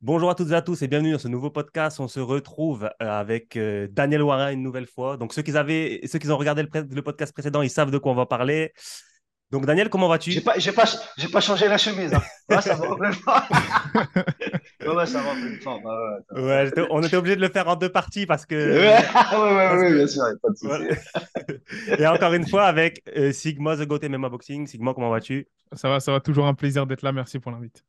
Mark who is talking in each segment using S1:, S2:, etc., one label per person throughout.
S1: Bonjour à toutes et à tous et bienvenue dans ce nouveau podcast. On se retrouve euh, avec euh, Daniel Warin une nouvelle fois. Donc ceux qui avaient, ceux qui ont regardé le, le, podcast précédent, ils savent de quoi on va parler. Donc Daniel, comment vas-tu?
S2: J'ai pas, j'ai pas, j'ai pas changé la chemise. Hein. Ouais, ça va ouais, ouais, ça va bah,
S1: ouais, ouais, on était obligé de le faire en deux parties parce que.
S2: Ouais, ouais, ouais, bien sûr, pas de
S1: souci. et encore une fois avec euh, Sigma The Goat MMA Boxing. Sigma, comment vas-tu?
S3: Ça va, ça va. Toujours un plaisir d'être là. Merci pour l'invite.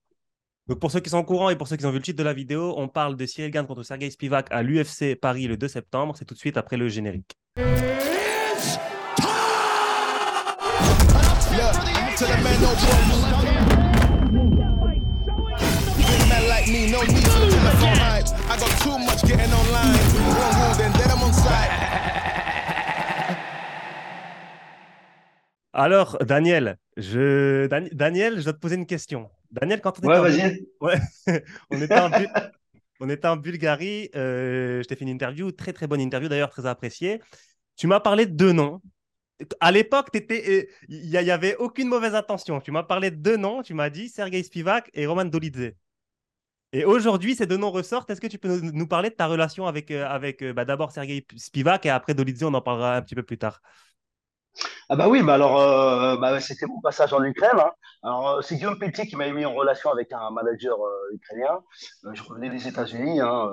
S1: Donc pour ceux qui sont au courant et pour ceux qui ont vu le titre de la vidéo, on parle de Cyril Gann contre Sergei Spivak à l'UFC Paris le 2 septembre. C'est tout de suite après le générique. Alors, Daniel, je... Daniel, je dois te poser une question. Daniel, quand on
S2: était, en...
S1: Ouais, on était, en... on était en Bulgarie, euh, je t'ai fait une interview, très très bonne interview d'ailleurs, très appréciée. Tu m'as parlé de deux noms. À l'époque, il n'y avait aucune mauvaise intention. Tu m'as parlé de deux noms, tu m'as dit Sergei Spivak et Roman Dolidze. Et aujourd'hui, ces deux noms ressortent. Est-ce que tu peux nous parler de ta relation avec, euh, avec euh, bah, d'abord Sergei Spivak et après Dolidze, on en parlera un petit peu plus tard.
S2: Ah bah oui, alors euh, bah c'était mon passage en Ukraine. Hein. Alors euh, c'est Guillaume Pelletier qui m'a mis en relation avec un manager euh, ukrainien. je revenais des États-Unis. Hein,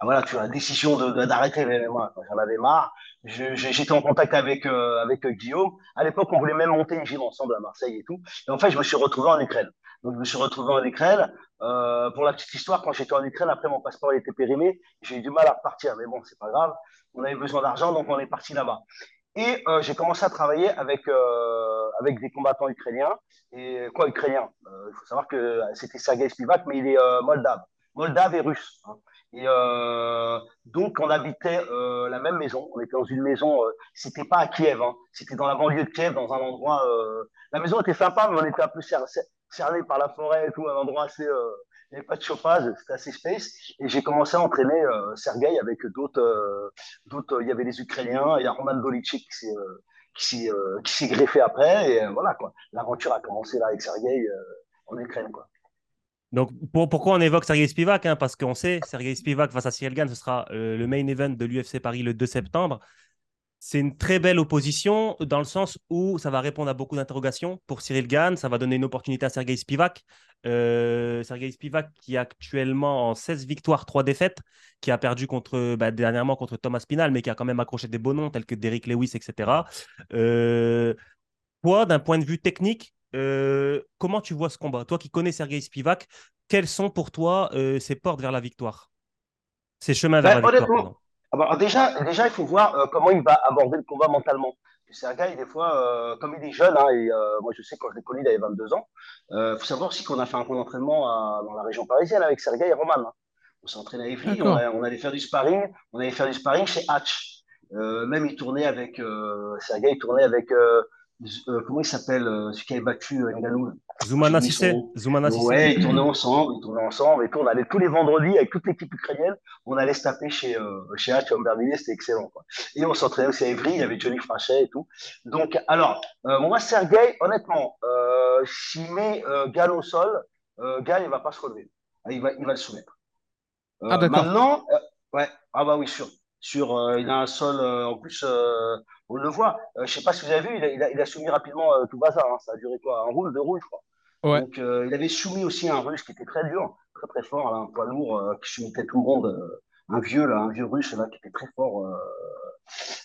S2: ah, voilà, tu as la décision d'arrêter de, les J'en avais marre. J'étais en contact avec avec Guillaume. À l'époque, on voulait même monter une gym ensemble à Marseille et tout. Et en fait, je me suis retrouvé en Ukraine. Donc je me suis retrouvé en Ukraine. pour la petite histoire, quand j'étais en Ukraine, après mon passeport était périmé, j'ai eu du mal à repartir. Mais bon, c'est pas grave. On avait besoin d'argent, donc on est parti là-bas. Et euh, j'ai commencé à travailler avec, euh, avec des combattants ukrainiens. Et quoi, ukrainiens? Euh, Il faut savoir que c'était Sergei Spivak, mais il est moldave. Moldave et russe. Hein. Et donc, on habitait la même maison. On était dans une maison, c'était pas à Kiev, hein. c'était dans la banlieue de Kiev, dans un endroit. la maison était sympa, mais on était un peu cerné par la forêt et tout, un endroit assez il n'y avait pas de chauffage, c'était assez space. Et j'ai commencé à entraîner euh, Sergei avec d'autres. Euh, d'autres. Il y avait les Ukrainiens, il y a Roman Dolicic qui s'est, euh, euh, greffé après. Et voilà. L'aventure a commencé là avec Sergei en Ukraine.
S1: Donc, pour, pourquoi on évoque Sergei Spivak hein, Parce qu'on sait, Sergei Spivak face à Cyril Gann, ce sera le main event de l'UFC Paris le 2 septembre. C'est une très belle opposition dans le sens où ça va répondre à beaucoup d'interrogations pour Cyril Gann. Ça va donner une opportunité à Sergei Spivak. Euh, Sergei Spivak qui est actuellement en 16 victoires, 3 défaites, qui a perdu contre, bah, dernièrement contre Thomas Pinal, mais qui a quand même accroché des beaux noms tels que Derrick Lewis, etc. Euh, toi, d'un point de vue technique, euh, comment tu vois ce combat? Toi qui connais Sergei Spivak, quelles sont pour toi euh, ses portes vers la victoire? Ses chemins vers ben, la victoire
S2: ah bah, déjà, déjà, il faut voir euh, comment il va aborder le combat mentalement. C'est un gars, des fois, euh, comme il est jeune, hein, et euh, moi je sais quand je l'ai connu, il avait 22 ans. Il faut savoir aussi qu'on a fait un camp d'entraînement dans la région parisienne avec Sergei et Roman. Hein. On s'entraînait avec lui, on, on, allait faire du sparring, on allait faire du sparring chez Hatch. même il tournait avec Sergei, il tournait avec euh, comment il s'appelle, euh, celui qui avait battu euh, Ngannou
S1: Zoumana Sissé. Zoumana
S2: Ouais, ils tournaient ensemble, ils tournaient ensemble, et puis on allait tous les vendredis avec toute l'équipe ukrainienne, on allait se taper chez, euh, chez H, Aubervilliers, c'était excellent, quoi. Et on s'entraînait aussi à Evry, il y avait Johnny Frachet et tout. Donc, alors, euh, moi, Sergei, honnêtement, euh, s'il met euh, Gal au sol, euh, Gal, il va pas se relever. Ah, il va, il va le soumettre. Euh, ah, d'accord. Maintenant, ouais, ah bah oui, sûr. Sur, il a un sol, en plus, on le voit. Euh, je sais pas si vous avez vu, il a, il a, il a soumis rapidement euh, tout bazar. Hein. Ça a duré quoi Un roule, deux roules, je crois. Ouais. Donc, euh, il avait soumis aussi un russe qui était très dur, très très fort, là, un poids lourd euh, qui soumettait tout le monde. Un vieux, là, un vieux russe là, qui était très fort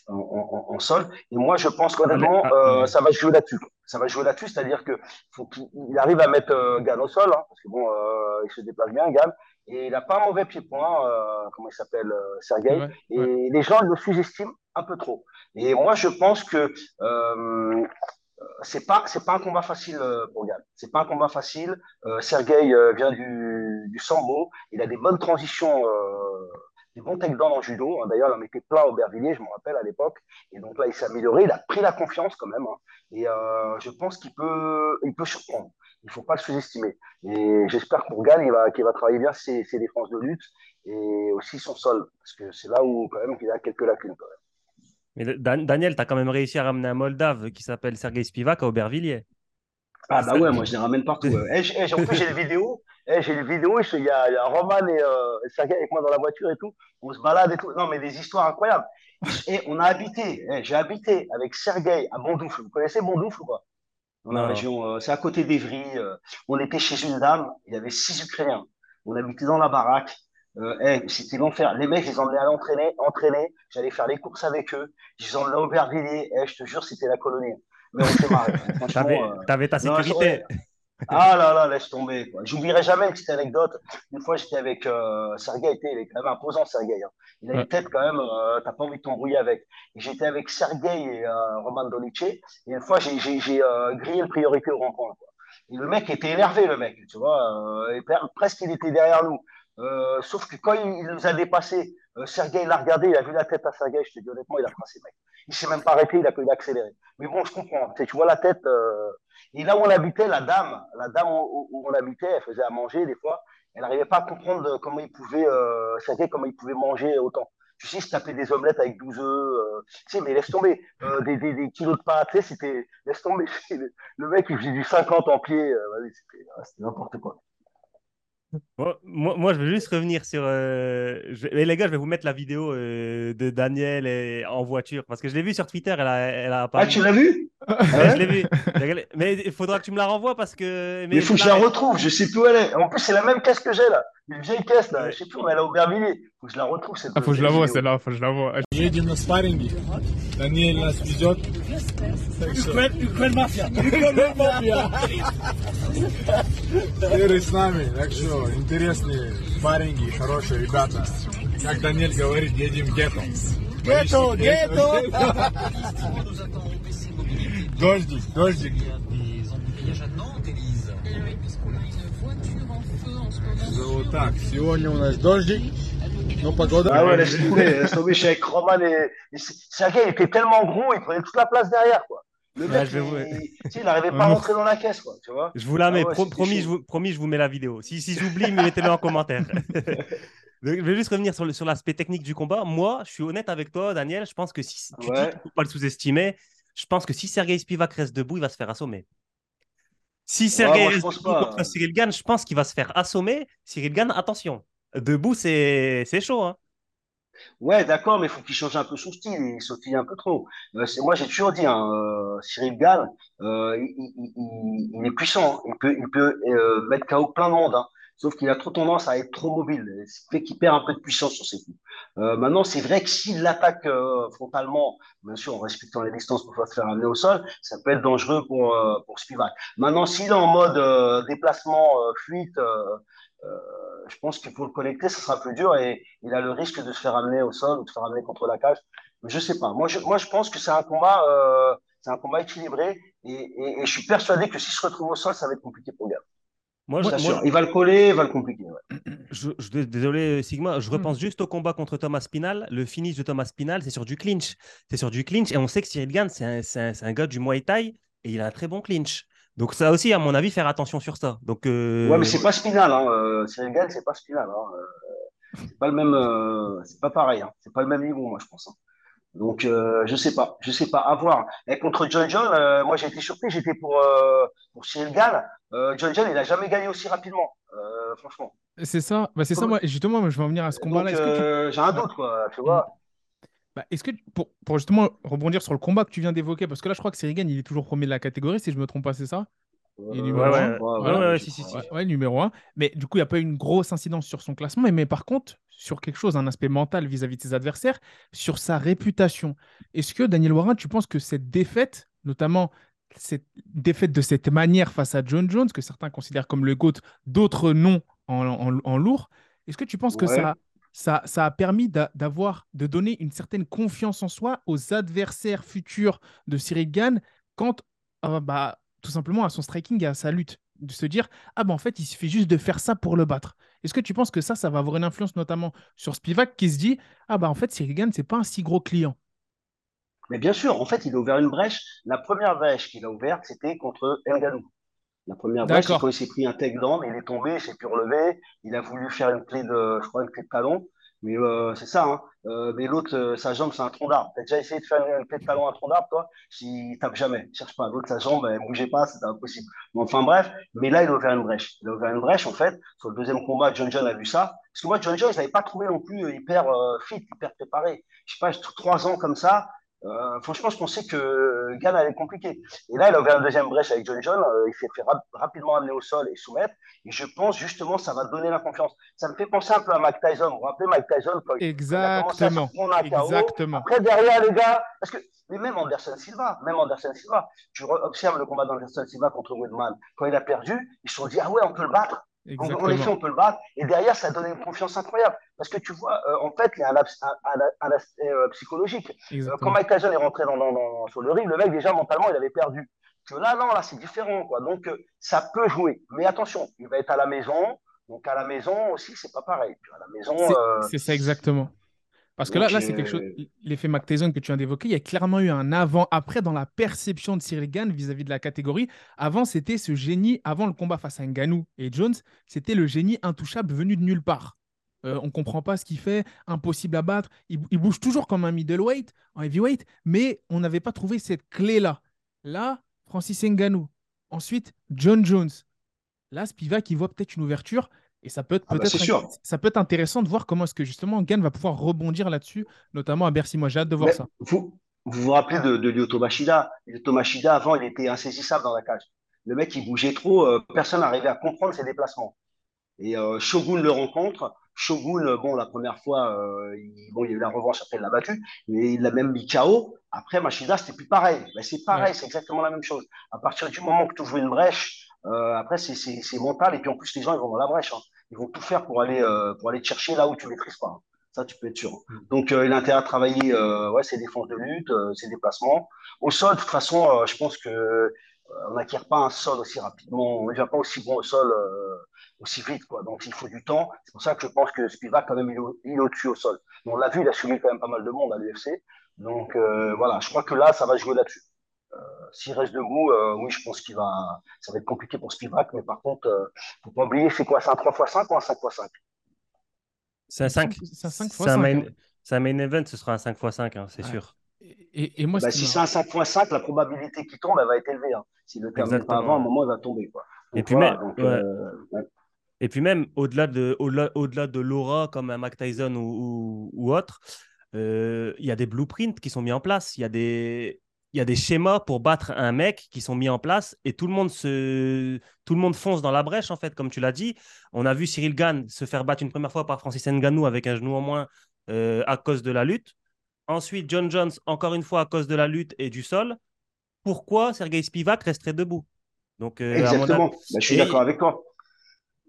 S2: en, en, en, sol. Et moi, je pense qu'honnêtement, ah, ça va jouer là-dessus. Ça va jouer là-dessus, c'est-à-dire que faut qu'il arrive à mettre euh, au sol, hein, parce que bon, il se déplace bien, Gann. Et il n'a pas un mauvais pied-point, comment il s'appelle, Sergei. Ouais, et les gens le sous-estiment un peu trop. Et moi, je pense que euh, c'est pas c'est pas un combat facile euh, pour Gann. C'est pas un combat facile. Euh, Sergei euh, vient du, du sambo. Il a des bonnes transitions, euh, des bons takedowns en judo. D'ailleurs, il en mettait plein au Bervilliers, je me rappelle à l'époque. Et donc là, il s'est amélioré. Il a pris la confiance quand même. Hein. Et je pense qu'il peut il peut surprendre il faut pas le sous-estimer. Et j'espère pour Gann, il va, qu'il va travailler bien ses, ses, défenses de lutte et aussi son sol, parce que c'est là où quand même il a quelques lacunes quand même.
S1: Mais Daniel, tu as quand même réussi à ramener un Moldave qui s'appelle Sergei Spivak à Aubervilliers.
S2: Ah bah ouais, moi je les ramène partout. Ouais. Et, et, en plus j'ai des vidéos, Eh, j'ai une vidéo, il y a, y a Roman et, euh, Sergei avec moi dans la voiture et tout. On se balade et tout. Non, mais des histoires incroyables. Et on a habité, eh, j'ai habité avec Sergei à Bondoufle. Vous connaissez Bondoufle ou pas? Dans la région, euh, c'est à côté d'Evry. euh, on était chez une dame, il y avait six Ukrainiens. On habitait dans la baraque. Euh, eh, c'était l'enfer. Les mecs, je les emmenais à l'entraîner, entraîner. J'allais faire les courses avec eux. Je les emmenais à Aubervilliers. Eh, je te jure, c'était la colonie. Mais on
S1: T'avais,
S2: euh,
S1: ta
S2: non,
S1: sécurité.
S2: ah là là, laisse tomber. J'oublierai jamais une petite anecdote. Une fois, j'étais avec euh, Sergei, il est quand même imposant, Sergei. hein. Il a une tête quand même, euh, t'as pas envie de t'embrouiller avec. J'étais avec Sergei et euh, Roman Dolice. Et une fois, j'ai euh, grillé le priorité au rond-point. quoi. Et le mec était énervé, le mec, tu vois. euh, et presque, il était derrière nous. Euh, sauf que quand il, nous a dépassés, euh, Sergei l'a regardé, il a vu la tête à Sergei. Je te dis honnêtement, il a tracé, mec. Il s'est même pas arrêté, il a, il a accéléré. Mais bon, je comprends. Tu vois la tête. euh, et là où on habitait, la dame, la dame où, on habitait, elle faisait à manger des fois. Elle n'arrivait pas à comprendre euh, comment il pouvait, comment il pouvait manger autant. Tu sais, se tapait des omelettes avec 12 œufs. tu sais, mais laisse tomber. Des, kilos de pâtes, tu sais, c'était. Laisse tomber. Le, mec, il faisait du 50 en pied. c'était n'importe quoi.
S1: Moi, moi, moi, je veux juste revenir sur. euh, je- les gars, je vais vous mettre la vidéo euh, de Daniel et- en voiture parce que je l'ai vue sur Twitter. Elle a, elle a
S2: Ah, tu l'as vu?
S1: Ouais,
S2: Ouais.
S1: je l'ai vue. Mais il faudra que tu me la renvoies parce que.
S2: Mais il faut que je la retrouve, je sais plus où elle est. En plus, c'est la même caisse que j'ai là. Une vieille caisse là. Je sais plus, on est à Aubervilliers. Faut que je la retrouve cette
S3: Ah, faut que je la vois celle-là, faut que je la vois.
S4: Едем на спарринги. Даниэль нас везет. Иры с нами, так что интересные спарринги, хорошие ребята. Как Даниэль говорит, едем гетто. Гетто, гетто! Дождик, дождик.
S5: en ce moment.
S4: Вот так, сегодня у нас дождик, но погода...
S2: Ah ouais, laisse tomber, laisse tomber. Je suis avec Roman et, et Sergei, il était tellement gros, il prenait toute la place derrière quoi. Le
S1: Ouais,
S2: mec,
S1: je vais vous-
S2: il, tu sais, il n'arrivait pas à
S3: Non.
S2: rentrer dans la caisse quoi, tu vois.
S1: Je vous la
S2: Ah
S1: mets.
S2: ouais,
S1: Pro-
S2: c'était
S1: promis, je
S2: chaud.
S1: vous, promis, je vous mets la vidéo. Si, si j'oublie, mettez-le en commentaire. Donc, je vais juste revenir sur le- sur l'aspect technique du combat. Moi, je suis honnête avec toi, Daniel. Je pense que si tu
S2: Ouais.
S1: dis qu'il ne faut pas le sous-estimer, je pense que si Sergei Spivak reste debout, il va se faire assommer. Si Sergei reste debout contre Cyril Gann, je pense qu'il va se faire assommer. Cyril Gann, attention. Debout, c'est chaud. Hein.
S2: Ouais, d'accord, mais il faut qu'il change un peu son style, il sautille un peu trop. Euh, moi, j'ai toujours dit, hein, euh, Cyril Gall, euh, il, il- il- il est puissant, hein. il peut, mettre KO plein de monde, hein. Sauf qu'il a trop tendance à être trop mobile, ce qui fait qu'il perd un peu de puissance sur ses coups. Euh, maintenant, c'est vrai que s'il l'attaque euh, frontalement, bien sûr, en respectant les distances pour se faire amener au sol, ça peut être dangereux pour, euh, pour Spivak. Maintenant, s'il est en mode euh, déplacement euh, fluide, euh, je pense qu'il faut le connecter, ce sera plus dur et il a le risque de se faire amener au sol ou de se faire amener contre la cage. Mais je sais pas. Moi, je, moi, je pense que c'est un combat, c'est un combat équilibré et, et, et je suis persuadé que s'il se retrouve au sol, ça va être compliqué pour gars.
S1: Moi,
S2: Je
S1: moi,
S2: Il va le coller, il va le compliquer. ouais.
S1: je- je- désolé, Sigma, je
S3: Hmm.
S1: repense juste au combat contre Thomas Spinal. Le finish de Thomas Spinal, c'est sur du clinch. C'est sur du clinch et on sait que Cyril Gann, c'est un, c'est un- c'est un gars du Muay Thai et il a un très bon clinch. Donc, ça aussi, à mon avis, faire attention sur ça. Donc, euh,
S2: Ouais, mais c'est pas Spinal. Hein. Euh, Cyril Gall, c'est pas Spinal. Hein. Euh, c'est pas le même, euh, c'est pas pareil. Hein. C'est pas le même niveau, moi, je pense. Donc, euh, je sais pas, je sais pas, à voir. Et contre John John, euh, moi, j'ai été surpris. J'étais pour euh, pour Cyril Gall. Euh, John John, il a jamais gagné aussi rapidement, euh, franchement.
S3: C'est ça, bah, c'est ça, moi, justement, moi, je vais en venir à ce combat-là. Tu-
S2: j'ai un doute, quoi. Tu vois.
S3: Bah, est-ce que, pour, pour justement rebondir sur le combat que tu viens d'évoquer, parce que là, je crois que Serigan, il est toujours premier de la catégorie, si je me trompe pas, c'est ça? Numéro
S1: ouais,
S3: un.
S1: ouais,
S3: Voilà.
S1: ouais, ouais, si, si, si.
S3: Ouais, ouais, numéro un. Mais du coup, il n'y a pas eu une grosse incidence sur son classement. Mais, mais par contre, sur quelque chose, un aspect mental vis-à-vis de ses adversaires, sur sa réputation. Est-ce que, Daniel Warren, tu penses que cette défaite, notamment cette défaite de cette manière face à John Jones, que certains considèrent comme le GOAT, d'autres non en, en- en lourd, est-ce que tu penses que ça, ça, ça a permis d'a- d'avoir, de donner une certaine confiance en soi aux adversaires futurs de Cyril Gann quant euh, bah, tout simplement à son striking et à sa lutte? De se dire ah ben en fait il suffit juste de faire ça pour le battre. Est-ce que tu penses que ça ça va avoir une influence notamment sur Spivak qui se dit ah bah en fait Cyril Gann c'est pas un si gros client.
S2: Mais bien sûr, en fait, il a ouvert une brèche. La première brèche qu'il a ouverte, c'était contre Ngannou. La première brèche, il s'est pris un takedown, il est tombé, il s'est plus relevé, il a voulu faire une clé de, je crois, une clé de talon. Mais euh, c'est ça, hein. Euh, mais l'autre, euh, sa jambe, c'est un tronc d'arbre. T'as déjà essayé de faire un pied de talon à un tronc d'arbre, toi? Il tape jamais. Cherche pas. L'autre, sa jambe, elle bougeait pas, c'était impossible. Mais enfin, bref. Mais là, il a ouvert une brèche. Il a ouvert une brèche, en fait. Sur le deuxième combat, John John a vu ça. Parce que moi, John John, je l'avais pas trouvé non plus hyper euh, fit, hyper préparé. Je sais pas, trois ans comme ça. Euh, franchement, je pensais que Gann allait être compliqué. Et là, il a ouvert une deuxième brèche avec John John. Euh, il s'est fait rap- rapidement amener au sol et soumettre. Et je pense justement ça va donner la confiance. Ça me fait penser un peu à Mike Tyson. Vous vous rappelez Mike Tyson quand il quand il a à
S3: Exactement. Exactement.
S2: Après, derrière, les gars, parce que mais même Anderson Silva, même Anderson Silva, tu observes le combat d'Anderson Silva contre Woodman. Quand il a perdu, ils se sont dit, ah ouais, on peut le battre. En, en effet, on peut le battre. Et derrière, ça a donné une confiance incroyable. Parce que tu vois, euh, en fait, il y a un, abs- un- un- un aspect euh, psychologique. Euh, quand. Mike Tyson est rentré dans, dans- dans- sur le ring, le mec, déjà, mentalement, il avait perdu. Que là, non, là, c'est différent, quoi. Donc, ça peut jouer. Mais attention, il va être à la maison. Donc, à la maison aussi, c'est pas pareil. À la maison,
S3: c'est ça exactement. Parce que là, là c'est quelque chose,
S2: euh,
S3: l'effet Mac Tyson que tu viens d'évoquer, il y a clairement eu un avant-après dans la perception de Cyril Gann vis-à-vis de la catégorie. Avant, c'était ce génie, avant le combat face à Ngannou et Jones, c'était le génie intouchable venu de nulle part. Euh, on ne comprend pas ce qu'il fait, impossible à battre. Il, il bouge toujours comme un middleweight, en heavyweight, mais on n'avait pas trouvé cette clé-là. Là, Francis Ngannou. Ensuite, John Jones. Là, Spivak, il voit peut-être une ouverture et ça peut être
S2: Ah bah,
S3: peut-être ça peut être intéressant de voir comment est-ce que justement Gann va pouvoir rebondir là-dessus, notamment à Bercy. Moi, j'ai hâte de voir
S2: Mais
S3: ça.
S2: vous, vous vous rappelez de, de Lyoto Machida? Lyoto Machida, avant, il était insaisissable dans la cage. Le mec, il bougeait trop, euh, personne n'arrivait à comprendre ses déplacements. Et euh, Shogun le rencontre. Shogun, euh, bon, la première fois, euh, il, bon, il y a eu la revanche, après il l'a battu, mais il l'a même mis KO. Après, Machida, c'était plus pareil. Ben, c'est pareil,
S3: Ouais.
S2: c'est exactement la même chose. À partir du moment que tu ouvres une brèche, euh, après, c'est mental. Et puis en plus, les gens, ils vont dans la brèche. hein. Ils vont tout faire pour aller, euh, pour aller te chercher là où tu maîtrises pas. Ça, tu peux être sûr. Donc, euh, il a intérêt à travailler euh, ouais, ses défenses de lutte, ses déplacements. Au sol, de toute façon, je pense que on n'acquiert pas un sol aussi rapidement. On ne devient pas aussi bon au sol euh, aussi vite. Quoi. Donc, il faut du temps. C'est pour ça que je pense que Spivak, quand même, il est, au- il est au-dessus au sol. Mais on l'a vu, il a soumis quand même pas mal de monde à l'UFC. Donc, euh, voilà, je crois que là, ça va jouer là-dessus. Euh, S'il reste debout, euh, oui, je pense qu'il va. Ça va être compliqué pour Spivak, mais par contre, euh, faut pas oublier, c'est quoi? C'est un 3x5 ou un 5x5
S1: C'est un 5.
S3: C'est un 5 x
S1: C'est un
S3: 5.
S1: main, un main event, ce sera un 5x5, hein, c'est
S3: Ouais.
S1: sûr.
S3: Et, et moi,
S2: bah,
S3: ce
S2: Si c'est un 5x5, la probabilité qu'il tombe, elle va être élevée. Hein. S'il ne le termine pas
S1: Exactement,
S2: avant, à un moment, il va tomber. Quoi.
S1: Et puis,
S2: voilà,
S1: même,
S2: donc,
S1: ouais.
S2: euh, ouais.
S1: Et puis même, au-delà de, au-delà, au-delà de l'aura comme un Mac Tyson ou, ou, ou autre, euh, il y a des blueprints qui sont mis en place. Il y a des, il y a des schémas pour battre un mec qui sont mis en place et tout le monde se, tout le monde fonce dans la brèche en fait, comme tu l'as dit. On a vu Cyril Gann se faire battre une première fois par Francis Ngannou avec un genou en moins euh, à cause de la lutte. Ensuite, John Jones, encore une fois à cause de la lutte et du sol. Pourquoi Sergei Spivak resterait debout? Donc, euh,
S2: Exactement.
S1: avis-
S2: Bah, je suis
S1: Et-
S2: d'accord avec toi.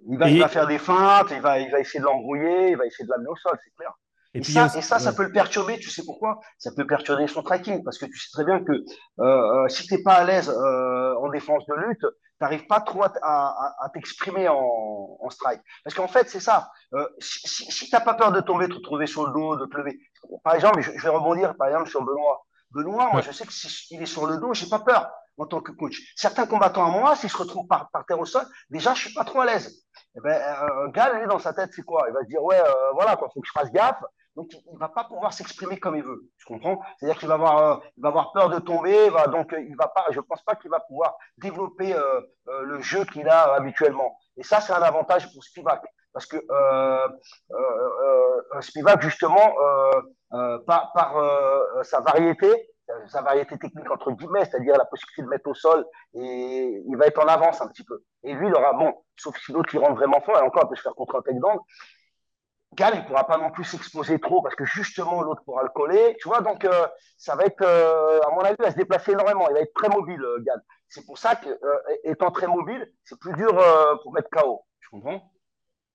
S2: Il va,
S1: Et-
S2: il va faire des feintes, il va, il va essayer de l'embrouiller, il va essayer de l'amener au sol, c'est clair.
S1: Et puis,
S2: ça,
S1: aussi-
S2: et ça, peut le perturber, tu sais pourquoi? Ça peut perturber son tracking, parce que tu sais très bien que euh, euh, si tu n'es pas à l'aise euh, en défense de lutte, tu n'arrives pas trop à, à- à- t'exprimer en, en strike. Parce qu'en fait, c'est ça. Euh, si si, si tu n'as pas peur de tomber, de te retrouver sur le dos, de te lever. Par exemple, je, je vais rebondir par exemple sur Benoît. Benoît, moi, je sais que s'il est sur le dos, j'ai pas peur en tant que coach. Certains combattants à moi, s'ils se retrouvent par, par terre au sol, déjà, je suis pas trop à l'aise. Eh ben, euh, un gars, lui, dans sa tête, c'est quoi? Il va se dire, ouais, euh, voilà, quoi, faut que je fasse gaffe. Donc, il, il va pas pouvoir s'exprimer comme il veut. Tu comprends? C'est-à-dire qu'il va avoir, euh, va avoir peur de tomber. va- donc, euh, il va pas, je pense pas qu'il va pouvoir développer euh, euh, le jeu qu'il a habituellement. Et ça, c'est un avantage pour Spivak. Parce que Spivak, justement, par, sa variété, sa variété technique entre guillemets, c'est-à-dire la possibilité de mettre au sol, et il va être en avance un petit peu. Et lui, il aura, bon, sauf si l'autre il rentre vraiment fort, et encore, il peut se faire contre un takedown. Gal, il pourra pas non plus s'exposer trop parce que justement l'autre pourra le coller, tu vois. Donc euh, ça va être, euh, à mon avis, il va se déplacer énormément. Il va être très mobile, euh. C'est pour ça que, euh, étant très mobile, c'est plus dur pour mettre KO. Tu comprends?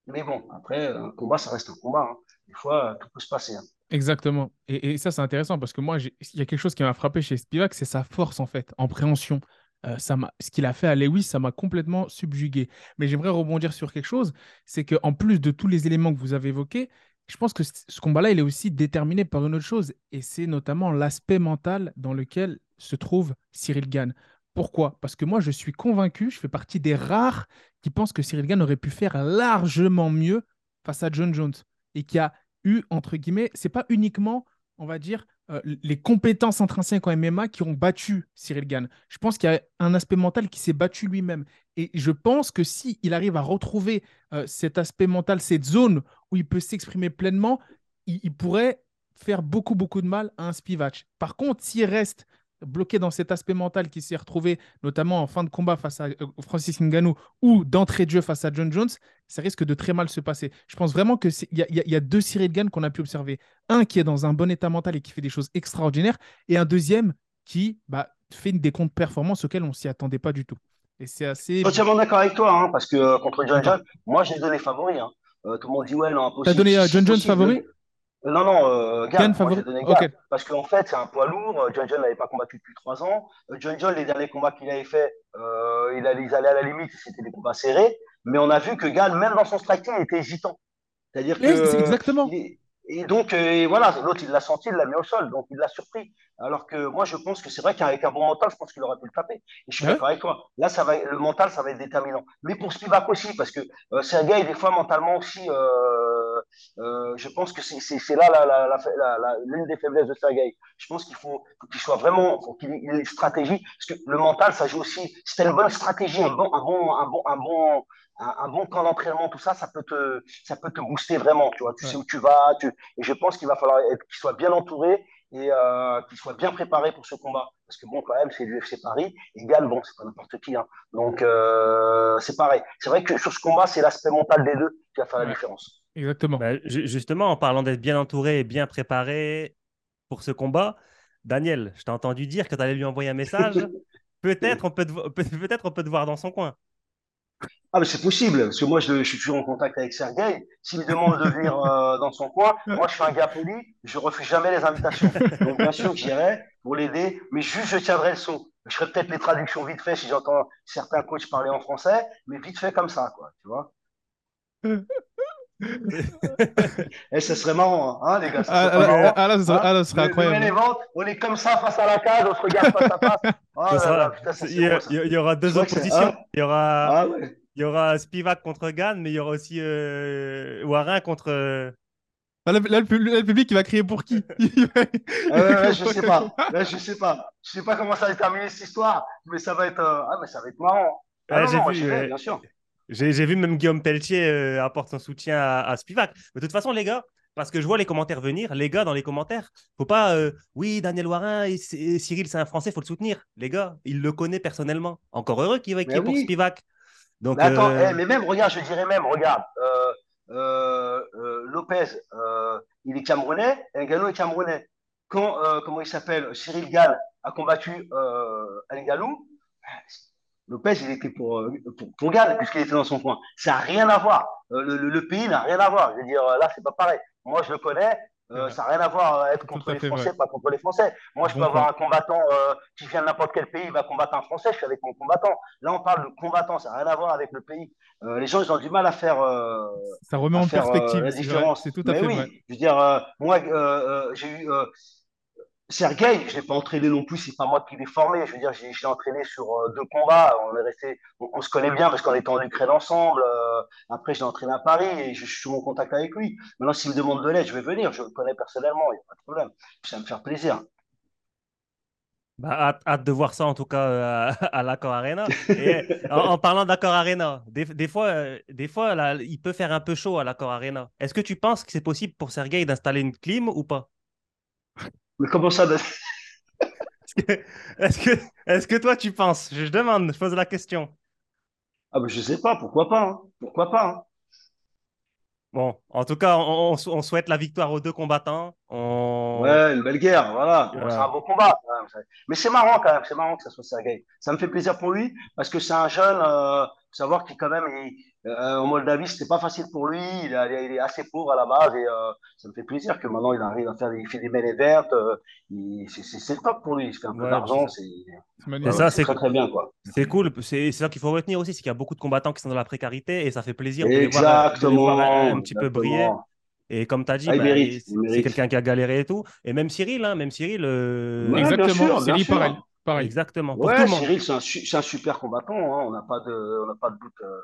S2: Mais bon, après, un combat, ça reste un combat. hein. Des fois, tout peut se passer. hein.
S3: Exactement. Et, et ça, c'est intéressant parce que moi, il y a quelque chose qui m'a frappé chez Spivak, c'est sa force en fait, en préhension. Euh, ça ce qu'il a fait à Lewis, ça m'a complètement subjugué. Mais j'aimerais rebondir sur quelque chose, c'est qu'en plus de tous les éléments que vous avez évoqués, je pense que ce combat-là, il est aussi déterminé par une autre chose, et c'est notamment l'aspect mental dans lequel se trouve Cyril Gann. Pourquoi? Parce que moi, je suis convaincu, je fais partie des rares qui pensent que Cyril Gann aurait pu faire largement mieux face à John Jones et qui a eu, entre guillemets, c'est pas uniquement, on va dire, euh, les compétences intrinsèques en MMA qui ont battu Cyril Gann. Je pense qu'il y a un aspect mental qui s'est battu lui-même. Et je pense que s'il il arrive à retrouver euh, cet aspect mental, cette zone où il peut s'exprimer pleinement, il, pourrait faire beaucoup, beaucoup de mal à un Spivak. Par contre, s'il reste bloqué dans cet aspect mental qui s'est retrouvé notamment en fin de combat face à euh, Francis Ngannou ou d'entrée de jeu face à John Jones, ça risque de très mal se passer. Je pense vraiment qu'il y, y a- il y a deux Cyril Gann qu'on a pu observer. Un qui est dans un bon état mental et qui fait des choses extraordinaires, et un deuxième qui bah, fait une des comptes performances auxquelles on s'y attendait pas du tout. Et c'est assez...
S2: Entièrement d'accord avec toi, hein, parce que euh, contre John. Jones, moi j'ai donné favori. Hein. Euh, tout le monde dit ouais, non, impossible.
S3: T'as donné
S2: Si,
S3: John Jones favori?
S2: Euh, Non, non, euh, Gann moi donné. Parce qu'en fait, c'est un poids lourd. Euh, John Jones n'avait pas combattu depuis trois ans. Euh, John Jones, les derniers combats qu'il avait fait, euh, il allait, ils allaient à la limite, c'était des combats serrés. Mais on a vu que Gann, même dans son striking, était hésitant. C'est-à-dire
S3: Oui, c'est
S2: que
S3: exactement.
S2: il et donc euh, voilà, l'autre il l'a senti, il l'a mis au sol, donc il l'a surpris. Alors que moi je pense que c'est vrai qu'avec un bon mental, je pense qu'il aurait pu le taper. Et je suis
S3: Ouais.
S2: d'accord avec toi. Là, ça va, le mental, ça va être déterminant. Mais pour Spivak aussi, parce que euh, Sergei, des fois mentalement aussi, euh, euh, je pense que c'est là la, la, la, la- la- l'une des faiblesses de Sergei. Je pense qu'il faut, qu'il soit vraiment, faut qu'il ait une stratégie, parce que le mental, ça joue aussi. Si tu as une bonne stratégie, un bon, un bon, un bon, un bon, un, un bon camp d'entraînement, tout ça, ça peut te, ça peut te booster vraiment. Tu vois, tu
S3: Ouais.
S2: sais où tu vas. Tu, et je pense qu'il va falloir qu'il soit bien entouré et euh, qu'il soit bien préparé pour ce combat. Parce que bon, quand même, c'est l'UFC Paris. Et bon, c'est pas n'importe qui. Hein. Donc, euh, c'est pareil. C'est vrai que sur ce combat, c'est l'aspect mental des deux qui va faire la différence.
S3: Exactement.
S1: Bah, ju- justement, en parlant d'être bien entouré et bien préparé pour ce combat, Daniel, je t'ai entendu dire que tu allais lui envoyer un message. Peut-être on, peut peut- peut-être on peut te voir dans son coin.
S2: Ah, mais c'est possible, parce que moi, je, je suis toujours en contact avec Sergei. S'il me demande de venir euh, dans son coin, moi, je suis un gars poli, je refuse jamais les invitations. Donc, bien sûr que j'irai pour l'aider, mais juste, je tiendrai le son. Je ferai peut-être les traductions vite fait si j'entends certains coachs parler en français, mais vite fait comme ça, quoi, tu vois. Et ce serait marrant, hein, les gars,
S3: Ah, ah, ah, là, ce serait,
S2: Hein
S3: ah, là, ce serait
S2: Le- le
S3: incroyable.
S2: main event, on est comme ça face à la cage, on se regarde face à face. Oh là
S1: sera-
S2: putain,
S1: il, y, a- il y aura deux oppositions.
S2: hein
S1: Il y aura,
S2: Ah ouais.
S1: il y aura Spivak contre Gann, mais il y aura aussi euh, Warin contre. euh,
S3: Là, là, le, le public, il va crier pour qui? Va-
S2: ouais, je sais pas. Là, je sais pas. Je sais pas comment ça va terminer cette histoire, mais ça va être, euh, ah, mais ça va être marrant. Ah non,
S1: j'ai
S2: non,
S1: vu, ouais.
S2: bien sûr.
S1: J'ai vu même Guillaume Pelletier euh, apporte son soutien à, à Spivak. Mais de toute façon, les gars, parce que je vois les commentaires venir, les gars dans les commentaires, faut pas. euh, oui, Daniel Warin et, C- et Cyril, c'est un Français, faut le soutenir. Les gars, il le connaît personnellement. Encore heureux qu'il qu'il est pour. Spivak. Donc,
S2: Mais attends,
S1: euh,
S2: eh, mais même, regarde, je dirais même, regarde, euh, Lopez, il est camerounais, Ngannou est camerounais. Quand, comment il s'appelle, Cyril Gann a combattu Ngannou, Lopez, il était pour, euh, pour, puisqu'il était dans son coin. Ça n'a rien à voir. Euh, le, le- le pays n'a rien à voir. Je veux dire, euh, là, c'est pas pareil. Moi, je le connais. euh,
S3: Ouais.
S2: ça n'a rien à voir être contre les Français, pas contre les Français. Moi, je
S3: Bon
S2: peux avoir un combattant euh, qui vient de n'importe quel pays, il va combattre un Français, je suis avec mon combattant. Là, on parle de combattant, ça n'a rien à voir avec le pays. Euh, les gens, ils ont du mal à faire,
S3: Ça remet en
S2: faire
S3: perspective.
S2: la différence.
S3: C'est tout à
S2: Mais
S3: fait
S2: oui,
S3: vrai.
S2: je veux dire, moi, j'ai eu Sergei, je l'ai pas entraîné non plus, c'est pas moi qui l'ai formé. Je veux dire, j'ai entraîné sur euh, deux combats. On est resté, on, on se connaît bien parce qu'on était en Ukraine ensemble. Euh, après, je l'ai entraîné à Paris et je, je suis en contact avec lui. Maintenant, s'il me demande de l'aide, je vais venir. Je le connais personnellement, il n'y a pas de problème. Ça va me faire plaisir.
S1: bah, hâte, hâte de voir ça en tout cas euh, à, à l'Accor Arena. Et en, en parlant d'Accor Arena, des, des fois, euh, des fois là, il peut faire un peu chaud à l'Accor Arena. Est-ce que tu penses que c'est possible pour Sergei d'installer une clim ou pas?
S2: Mais comment ça de-
S1: Est-ce que, est-ce que, toi tu penses? Je, demande, je pose la question.
S2: Ah, ben, je sais pas, pourquoi pas. hein? Pourquoi pas. hein?
S1: Bon, en tout cas, on, on sou- on souhaite la victoire aux deux combattants. On...
S2: Ouais, une belle guerre, voilà.
S1: Voilà.
S2: C'est un beau combat. Mais c'est marrant quand même, c'est marrant que ça soit Sergei. Ça me fait plaisir pour lui parce que c'est un jeune, euh, faut savoir qu'il quand même, il- euh, en Moldavie, c'était pas facile pour lui. Il, est- il est assez pauvre à la base et euh, ça me fait plaisir que maintenant il arrive à faire, des- il fait des main vertes. Euh, c'est le top pour lui. Il se fait un peu
S1: Ouais,
S2: d'argent,
S1: c'est- ça,
S2: c'est très très bien quoi.
S1: c'est cool. C'est c'est ça qu'il faut retenir aussi, c'est qu'il y a beaucoup de combattants qui sont dans la précarité et ça fait plaisir de les voir, de les
S2: Exactement.
S1: voir un, un petit peu
S2: exactement.
S1: briller. Et comme tu as dit,
S2: Ah,
S1: bah, c'est quelqu'un qui a galéré et tout. Et même Cyril, hein, même Cyril. euh,
S2: Ouais, bien
S3: Exactement.
S2: sûr, sûr.
S3: pareil. Pareil.
S1: Exactement. Pour
S2: Ouais. Cyril, c'est un, un super combattant. hein. On n'a pas de, on n'a pas de doute, euh,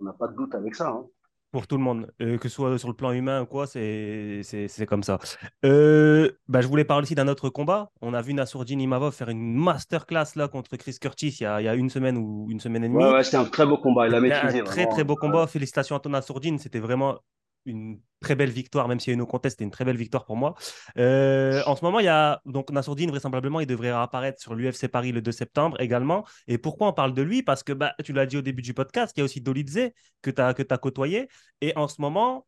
S2: on n'a pas de doute avec ça. hein.
S1: pour tout le monde, Euh, que ce soit sur le plan humain ou quoi, c'est c'est- c'est comme ça. Euh, bah, je voulais parler aussi d'un autre combat. On a vu Nassourdine Imavov faire une masterclass là contre Chris Curtis il y a, il y a une semaine ou une semaine et demie.
S2: Ouais, ouais, c'était un très beau combat. Il a
S1: C'était
S2: maîtrisé.
S1: un très
S2: vraiment.
S1: très beau combat. Félicitations à Thomas Sourdine. C'était vraiment une très belle victoire, même s'il y a eu nos contests, c'était une très belle victoire pour moi. Euh, en ce moment, il y a donc Nassourdine, vraisemblablement, il devrait apparaître sur l'UFC Paris le 2 septembre également. Et pourquoi on parle de lui? Parce que bah, tu l'as dit au début du podcast, il y a aussi Dolidze que tu as, que as côtoyé. Et en ce moment,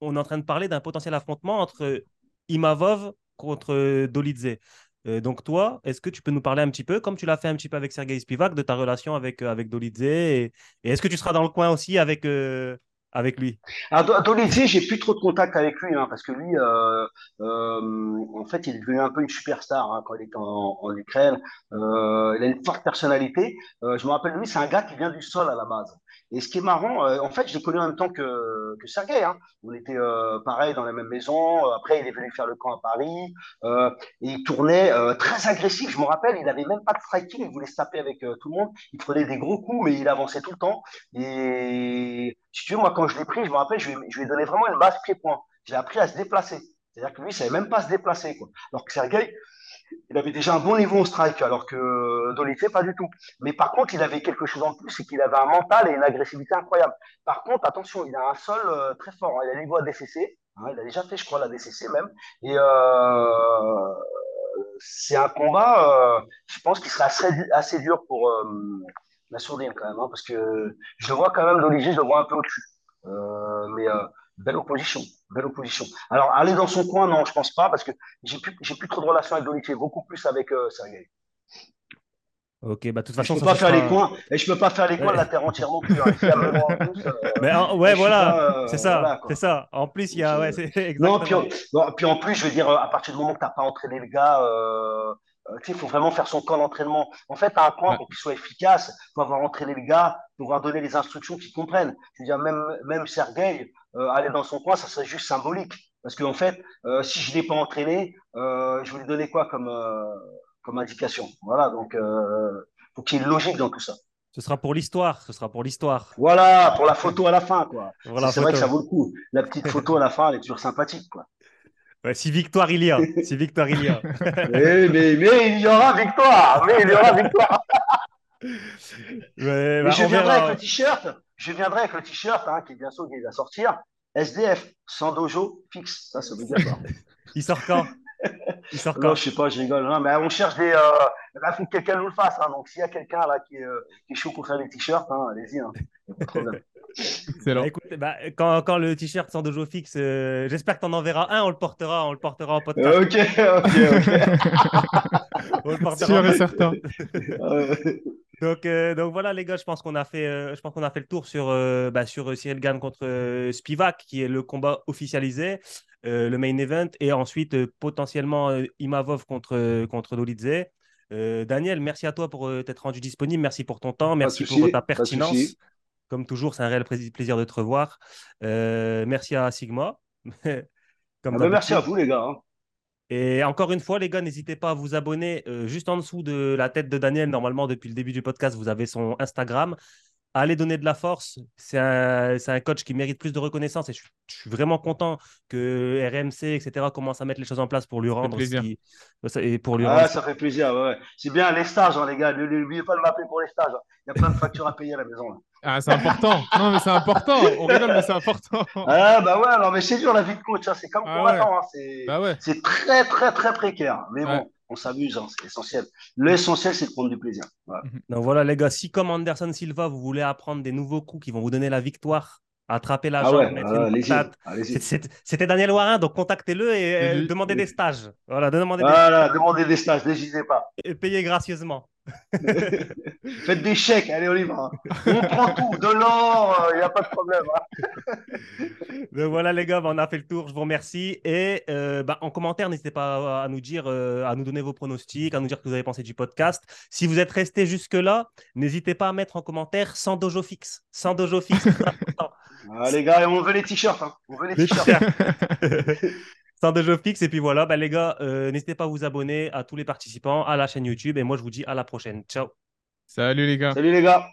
S1: on est en train de parler d'un potentiel affrontement entre Imavov contre Dolidze. Euh, donc toi, est-ce que tu peux nous parler un petit peu, comme tu l'as fait un petit peu avec Sergei Spivak, de ta relation avec, euh, avec Dolidze? Et, et est-ce que tu seras dans le coin aussi avec, euh, avec lui
S2: Alors, Dolidze, j'ai plus trop de contact avec lui, hein, parce que lui, euh, euh, en fait, il est devenu un peu une superstar hein, quand il était en, Ukraine. Euh, il a une forte personnalité. Je me rappelle lui, c'est un gars qui vient du sol à la base. Et ce qui est marrant, euh, en fait, je l'ai connu en même temps que, que Sergei. Hein. On était euh, pareil dans la même maison. Après, il est venu faire le camp à Paris. Euh, il tournait euh, très agressif. Je me rappelle, il avait même pas de striking. Il voulait se taper avec euh, tout le monde. Il prenait des gros coups, mais il avançait tout le temps. Et si tu veux, moi, quand je l'ai pris, je me rappelle, je lui, je ai donné vraiment une base pied-point. J'ai appris à se déplacer. C'est-à-dire que lui, il savait même pas se déplacer. Quoi. Alors que Sergei, il avait déjà un bon niveau en strike, alors que Dolidze, pas du tout. Mais par contre, il avait quelque chose en plus, c'est qu'il avait un mental et une agressivité incroyable. Par contre, attention, il a un sol euh, très fort. hein. Il a niveau ADCC. Hein, il a déjà fait, je crois, la DCC même. Et euh, c'est un combat, euh, je pense qu'il sera assez, dur pour euh, la sourdine quand même, hein, parce que je le vois quand même, Dolidze, je le vois un peu au-dessus. Euh, mais euh, belle opposition, belle opposition. Alors, aller dans son coin, non, je pense pas, parce que j'ai plus, j'ai plus trop de relation avec Dolidze, beaucoup plus avec euh, Sergei.
S1: Ok, bah de toute
S2: Je
S1: façon,
S2: peux
S1: ça,
S2: pas faire
S1: sera-
S2: les coins, et je peux pas faire les coins de la terre entière non plus. Hein. Plus, euh,
S1: Mais, hein, ouais,
S2: je
S1: voilà,
S2: euh,
S1: c'est ça,
S2: voilà,
S1: c'est ça. En plus, il y a,
S2: Je-
S1: ouais,
S2: Non, puis, en- non, puis en plus, je veux dire, à partir du moment que tu n'as pas entraîné le gars, euh, il faut vraiment faire son camp d'entraînement. En fait, à un point, pour qu'il soit efficace, il faut avoir entraîné le gars, pouvoir donner les instructions qu'il comprenne. Je veux dire, même, même Sergei, euh, aller dans son coin, ça serait juste symbolique. Parce qu'en fait, euh, si je ne l'ai pas entraîné, euh, je vais lui donner quoi comme, euh, comme indication? Voilà, donc euh, faut qu'il y ait une logique dans tout ça.
S1: Ce sera pour l'histoire, ce sera pour l'histoire.
S2: Voilà, pour la photo à la fin, quoi. C'est vrai que ça vaut le coup. La petite photo à la fin, elle est toujours sympathique, quoi.
S1: Ouais, si victoire il y a, si victoire il y a.
S2: mais, mais, mais il y aura victoire, mais il y aura victoire.
S1: Ouais, bah,
S2: je viendrai
S1: verra.
S2: avec le t-shirt, je viendrai avec le t-shirt hein, qui est bientôt qui va sortir. SDF, sans dojo, fixe. Ça, c'est obligatoire.
S1: Il sort quand? Il sort
S2: non,
S1: quand?
S2: je sais pas, je rigole. Non, mais on cherche des. Euh... Là, faut que quelqu'un nous le fasse. Hein. Donc, s'il y a quelqu'un là qui est, euh, qui est chaud pour faire des t-shirts, hein, allez-y. Hein. Pas de problème.
S3: Excellent.
S1: Bah, écoute, bah, quand, quand le t-shirt sans dojo fixe, euh, j'espère que tu en enverras un, on le portera, on le portera en podcast.
S2: Ok, ok, ok.
S1: On le portera
S3: Sûr
S1: en
S3: et certain.
S1: Donc, euh, donc voilà les gars, je pense qu'on a fait, euh, je pense qu'on a fait le tour sur, euh, bah, sur Cyril Gann contre euh, Spivak, qui est le combat officialisé, euh, le main event, et ensuite euh, potentiellement euh, Imavov contre, euh, contre Dolidze. Euh, Daniel, merci à toi pour euh, t'être rendu disponible, merci pour ton temps, merci pour ta pertinence. Comme toujours, c'est un réel plais- plaisir de te revoir. Euh, merci à Sigma. Comme
S2: Ah bah, merci à vous, les gars. hein.
S1: Et encore une fois, les gars, n'hésitez pas à vous abonner. euh, juste en dessous de la tête de Daniel, normalement, depuis le début du podcast, vous avez son Instagram. Allez donner de la force. C'est un, c'est un coach qui mérite plus de reconnaissance et je, suis- je suis vraiment content que RMC, etc., commence à mettre les choses en place pour lui rendre ce
S3: plaisir.
S1: qui- et pour lui
S2: Ah,
S1: rendre.
S2: ça fait plaisir. Ouais. ouais. C'est bien les stages, hein, les gars. Ne- N'oubliez pas de m'appeler pour les stages. hein. Il y a plein de factures à payer à la maison. Là.
S3: Ah, c'est important. Non, mais c'est important. On rigole, mais c'est important.
S2: Ah, bah ouais, non, mais c'est dur la vie de coach. hein. C'est comme
S3: Ah
S2: combattant. hein. C'est
S3: Bah ouais.
S2: c'est très, très, très précaire. Mais
S3: Ouais.
S2: bon, on s'amuse. hein. C'est essentiel. L'essentiel, c'est de prendre du plaisir. Voilà.
S1: Donc voilà, les gars, si comme Anderson Silva, vous voulez apprendre des nouveaux coups qui vont vous donner la victoire, attraper la
S2: Ah
S1: jambe,
S2: ouais,
S1: mettre
S2: ah,
S1: une
S2: allez-y.
S1: patate.
S2: allez-y.
S1: C'est- c'est- C'était Daniel Warin, donc contactez-le et euh,
S3: lui-
S1: demandez des stages. Voilà, demandez des
S2: Voilà, demandez des stages, n'hésitez pas.
S1: et payez gracieusement.
S2: Faites des chèques, allez, on y va. hein. On prend tout, de l'or, il n'y a pas de problème. hein.
S1: Donc voilà les gars, bah, on a fait le tour, je vous remercie. Et euh, bah, en commentaire, n'hésitez pas à nous dire, euh, à nous donner vos pronostics, à nous dire ce que vous avez pensé du podcast. Si vous êtes resté jusque-là, n'hésitez pas à mettre en commentaire sans dojo fixe. Sans dojo fixe, c'est important.
S2: Ah, les gars, on veut les t-shirts. hein. On veut
S1: les
S2: t-shirts.
S1: sans dojo fixe. Et puis voilà, bah, les gars, euh, n'hésitez pas à vous abonner à tous les participants, à la chaîne YouTube. Et moi, je vous dis à la prochaine. Ciao.
S3: Salut les gars.
S2: Salut les gars.